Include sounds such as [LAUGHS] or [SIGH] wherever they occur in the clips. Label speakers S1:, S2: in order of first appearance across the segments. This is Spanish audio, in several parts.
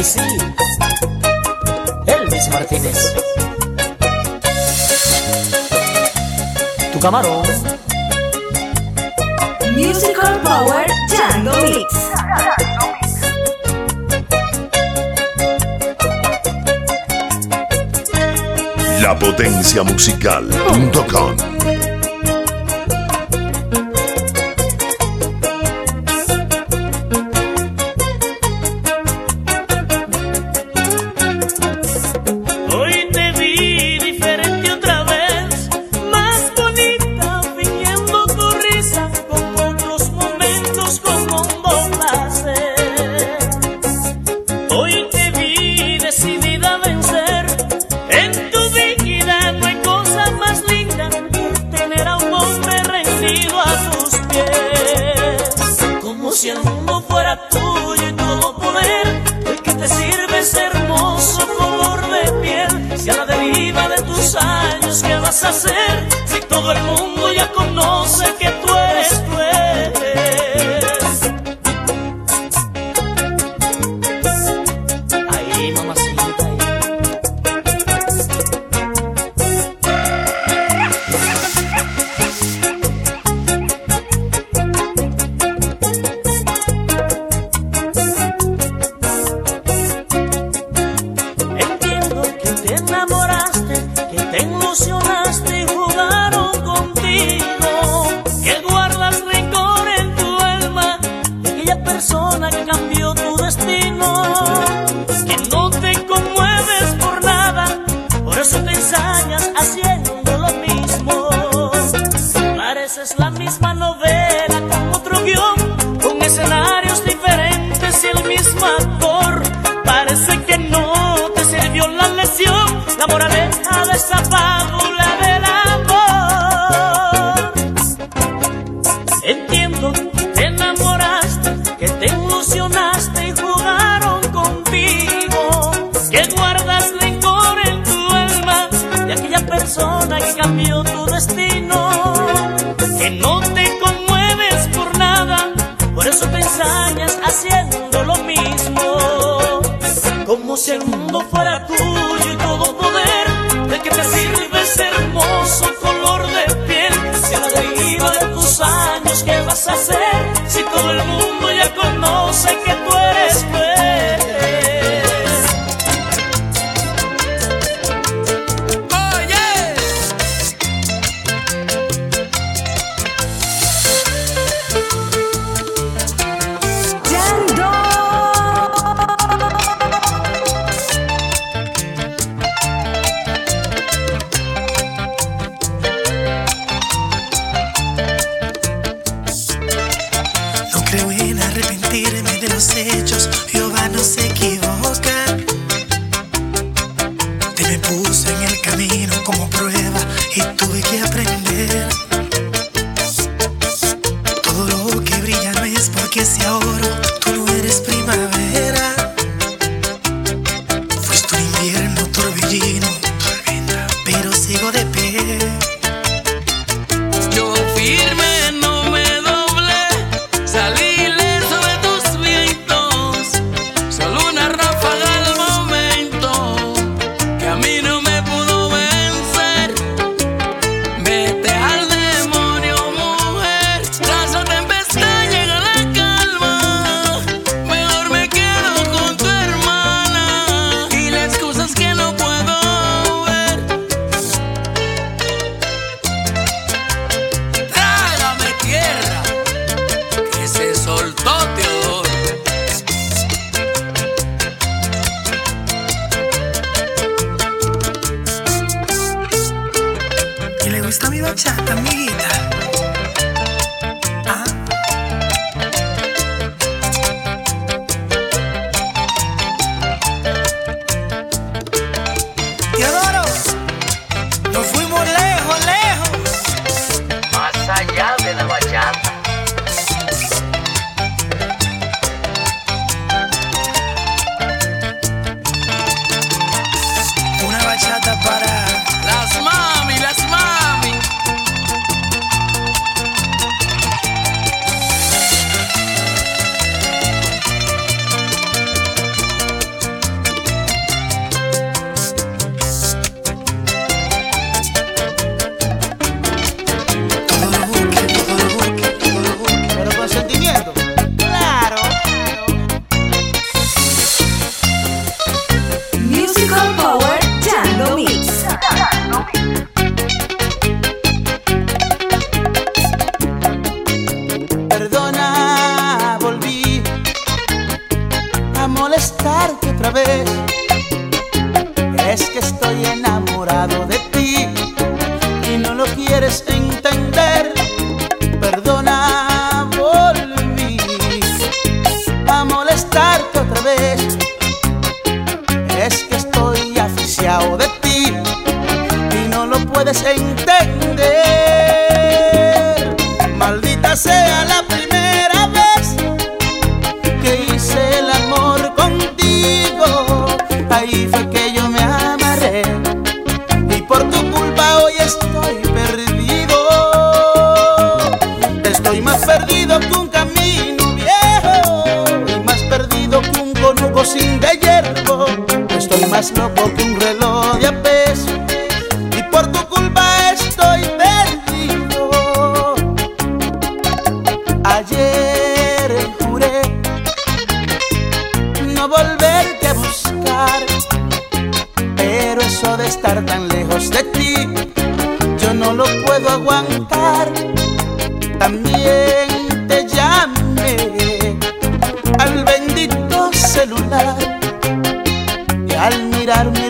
S1: Ay sí, Elvis Martínez. Tu camarón.
S2: Musical Power Django Mix.
S3: La potencia musical.com
S4: hacer si todo el mundo ya conoce Parece que no te sirvió la lesión. La moraleja de si el mundo fuera tuyo y todo poder, ¿de qué te sirve ese hermoso color de piel? Si a la deriva de tus años, ¿qué vas a hacer? Si todo el mundo ya conoce que
S5: Es
S6: que
S7: estoy enamorado de ti y no lo quieres entender. Volverte a buscar, pero eso de estar tan lejos de ti, yo no lo puedo aguantar. También te llamé al bendito celular y al mirar mi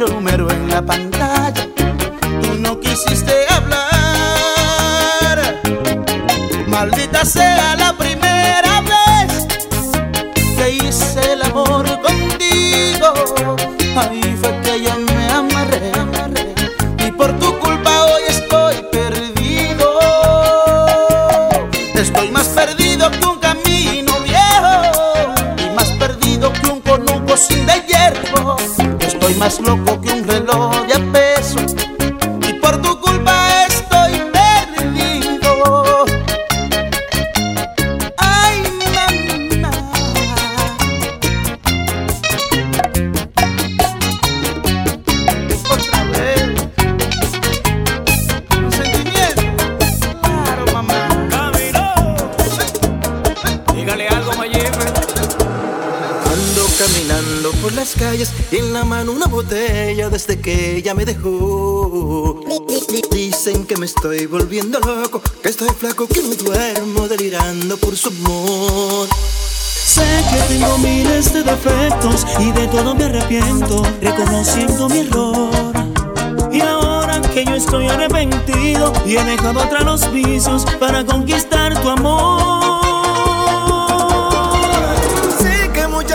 S7: y
S5: en la mano una botella desde que ella me dejó. Dicen que me estoy volviendo loco, que estoy flaco, que no duermo delirando por su amor.
S8: Sé que tengo miles de defectos y de todo me arrepiento, reconociendo mi error. Y ahora que yo estoy arrepentido y he dejado atrás los vicios para conquistar tu amor.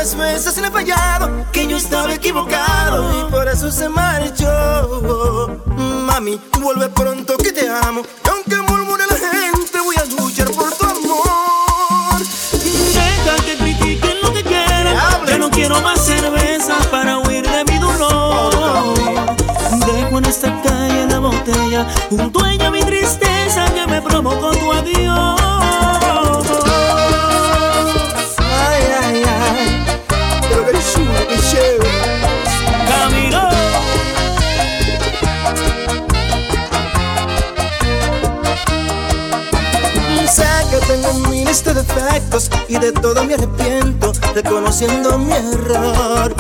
S5: Muchas veces le he fallado, que yo estaba equivocado y por eso se marchó. Mami, vuelve pronto que te amo. Y aunque murmure la gente, voy a luchar por tu amor.
S8: Deja que critiquen lo que quieran. Ya no quiero más cerveza para huir de mi dolor. Dejo en esta calle la botella, junto a ella mi tristeza que me provocó
S5: defectos y de todo me arrepiento, reconociendo mi error.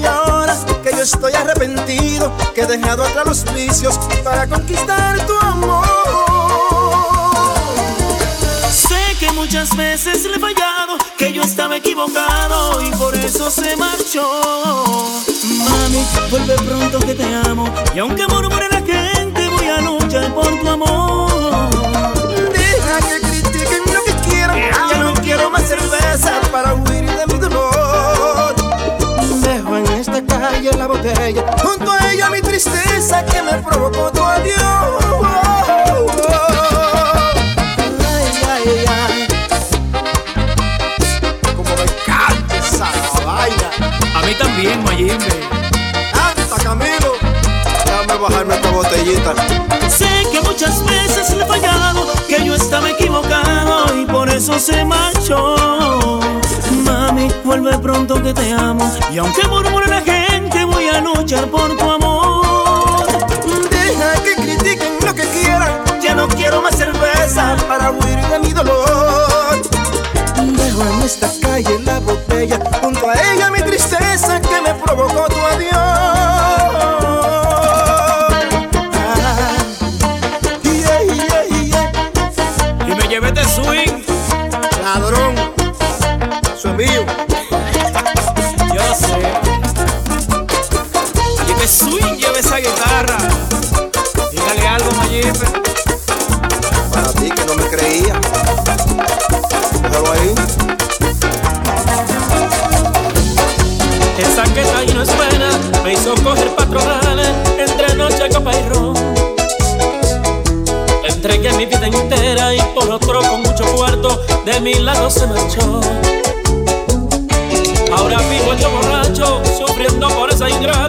S5: Y ahora que yo estoy arrepentido, que he dejado atrás los vicios para conquistar tu amor.
S8: Sé que muchas veces le he fallado, que yo estaba equivocado y por eso se marchó. Mami, vuelve pronto que te amo y aunque murmure la gente voy a luchar por tu amor.
S5: Deja que más cerveza para huir de mi dolor. Dejo en esta calle la botella, junto a ella mi tristeza que me provocó tu adiós. Ay, ay, ay. Como me encanta esa vaina.
S6: A mí también, Mayimbe.
S5: Canta, Camilo. Déjame bajarme esta botellita.
S8: Sé que muchas veces le he fallado, que yo estaba equivocado eso se marchó. Mami, vuelve pronto que te amo y aunque murmure la gente voy a luchar por tu amor.
S5: Deja que critiquen lo que quieran. Ya no quiero más cerveza para huir de mi dolor. Dejo en esta calle la botella, junto a ella
S6: swing
S9: lleva esa guitarra. Dígale algo, Mayife.
S5: Para ti que no me creía. Déjalo ahí.
S9: Esa que ahí no es buena, me hizo coger patronales entre noche, copa y ron. Entregué mi vida entera y por otro con mucho cuarto de mi lado se marchó. Ahora vivo yo borracho, sufriendo por esa ingrata,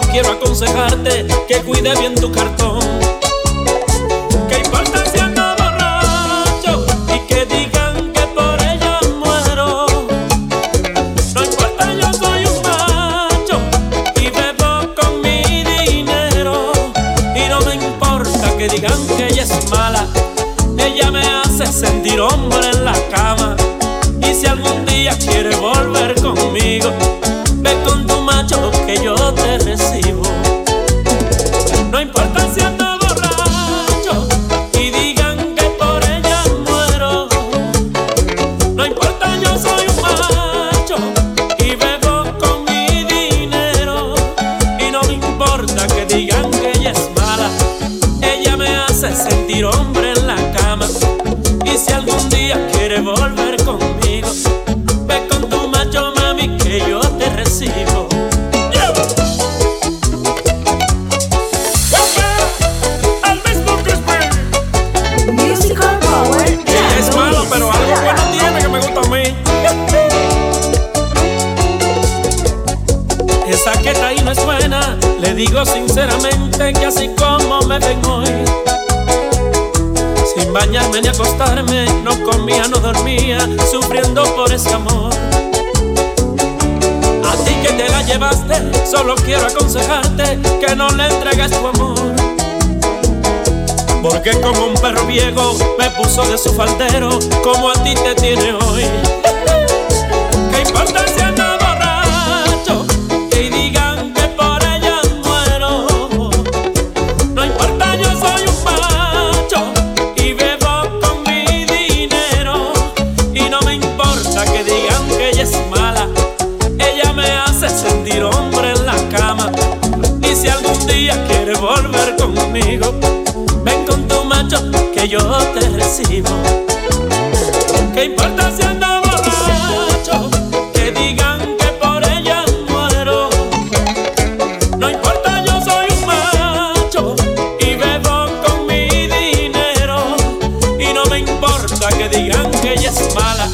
S9: quiero aconsejarte que cuide bien tu cartón. ¿Qué importa si ando borracho y que digan que por ella muero? No importa, yo soy un macho y bebo con mi dinero. Y no me importa que digan que ella es mala, ella me hace sentir hombre en la cama. Y si algún día quiere volver conmigo, te recibo. Ese amor. A que te la llevaste, solo quiero aconsejarte que no le entregues tu amor. Porque como un perro viejo me puso de su faldero como a ti te tiene hoy. [LAUGHS] ¿Qué importa ven con tu macho que yo te recibo. ¿Qué importa si ando borracho? Que digan que por ella muero. No importa, yo soy un macho y bebo con mi dinero. Y no me importa que digan que ella es mala.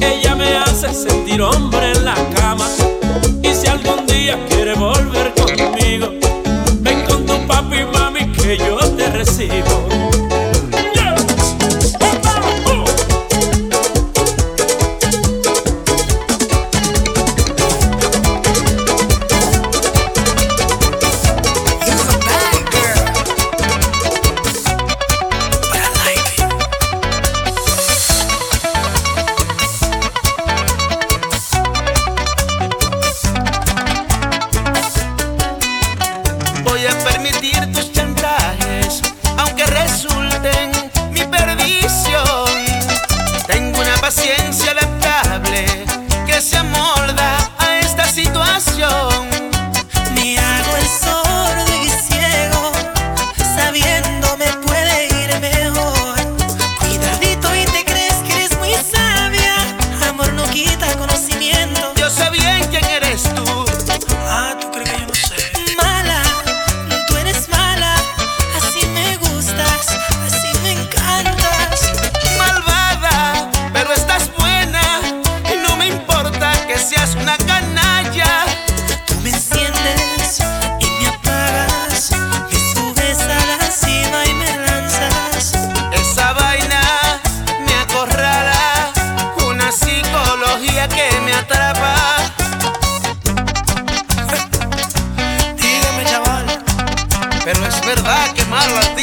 S9: Ella me hace sentir hombre en la cama. Y si algún día quiere volver yo. Dígame chaval, pero es verdad que malo a ti.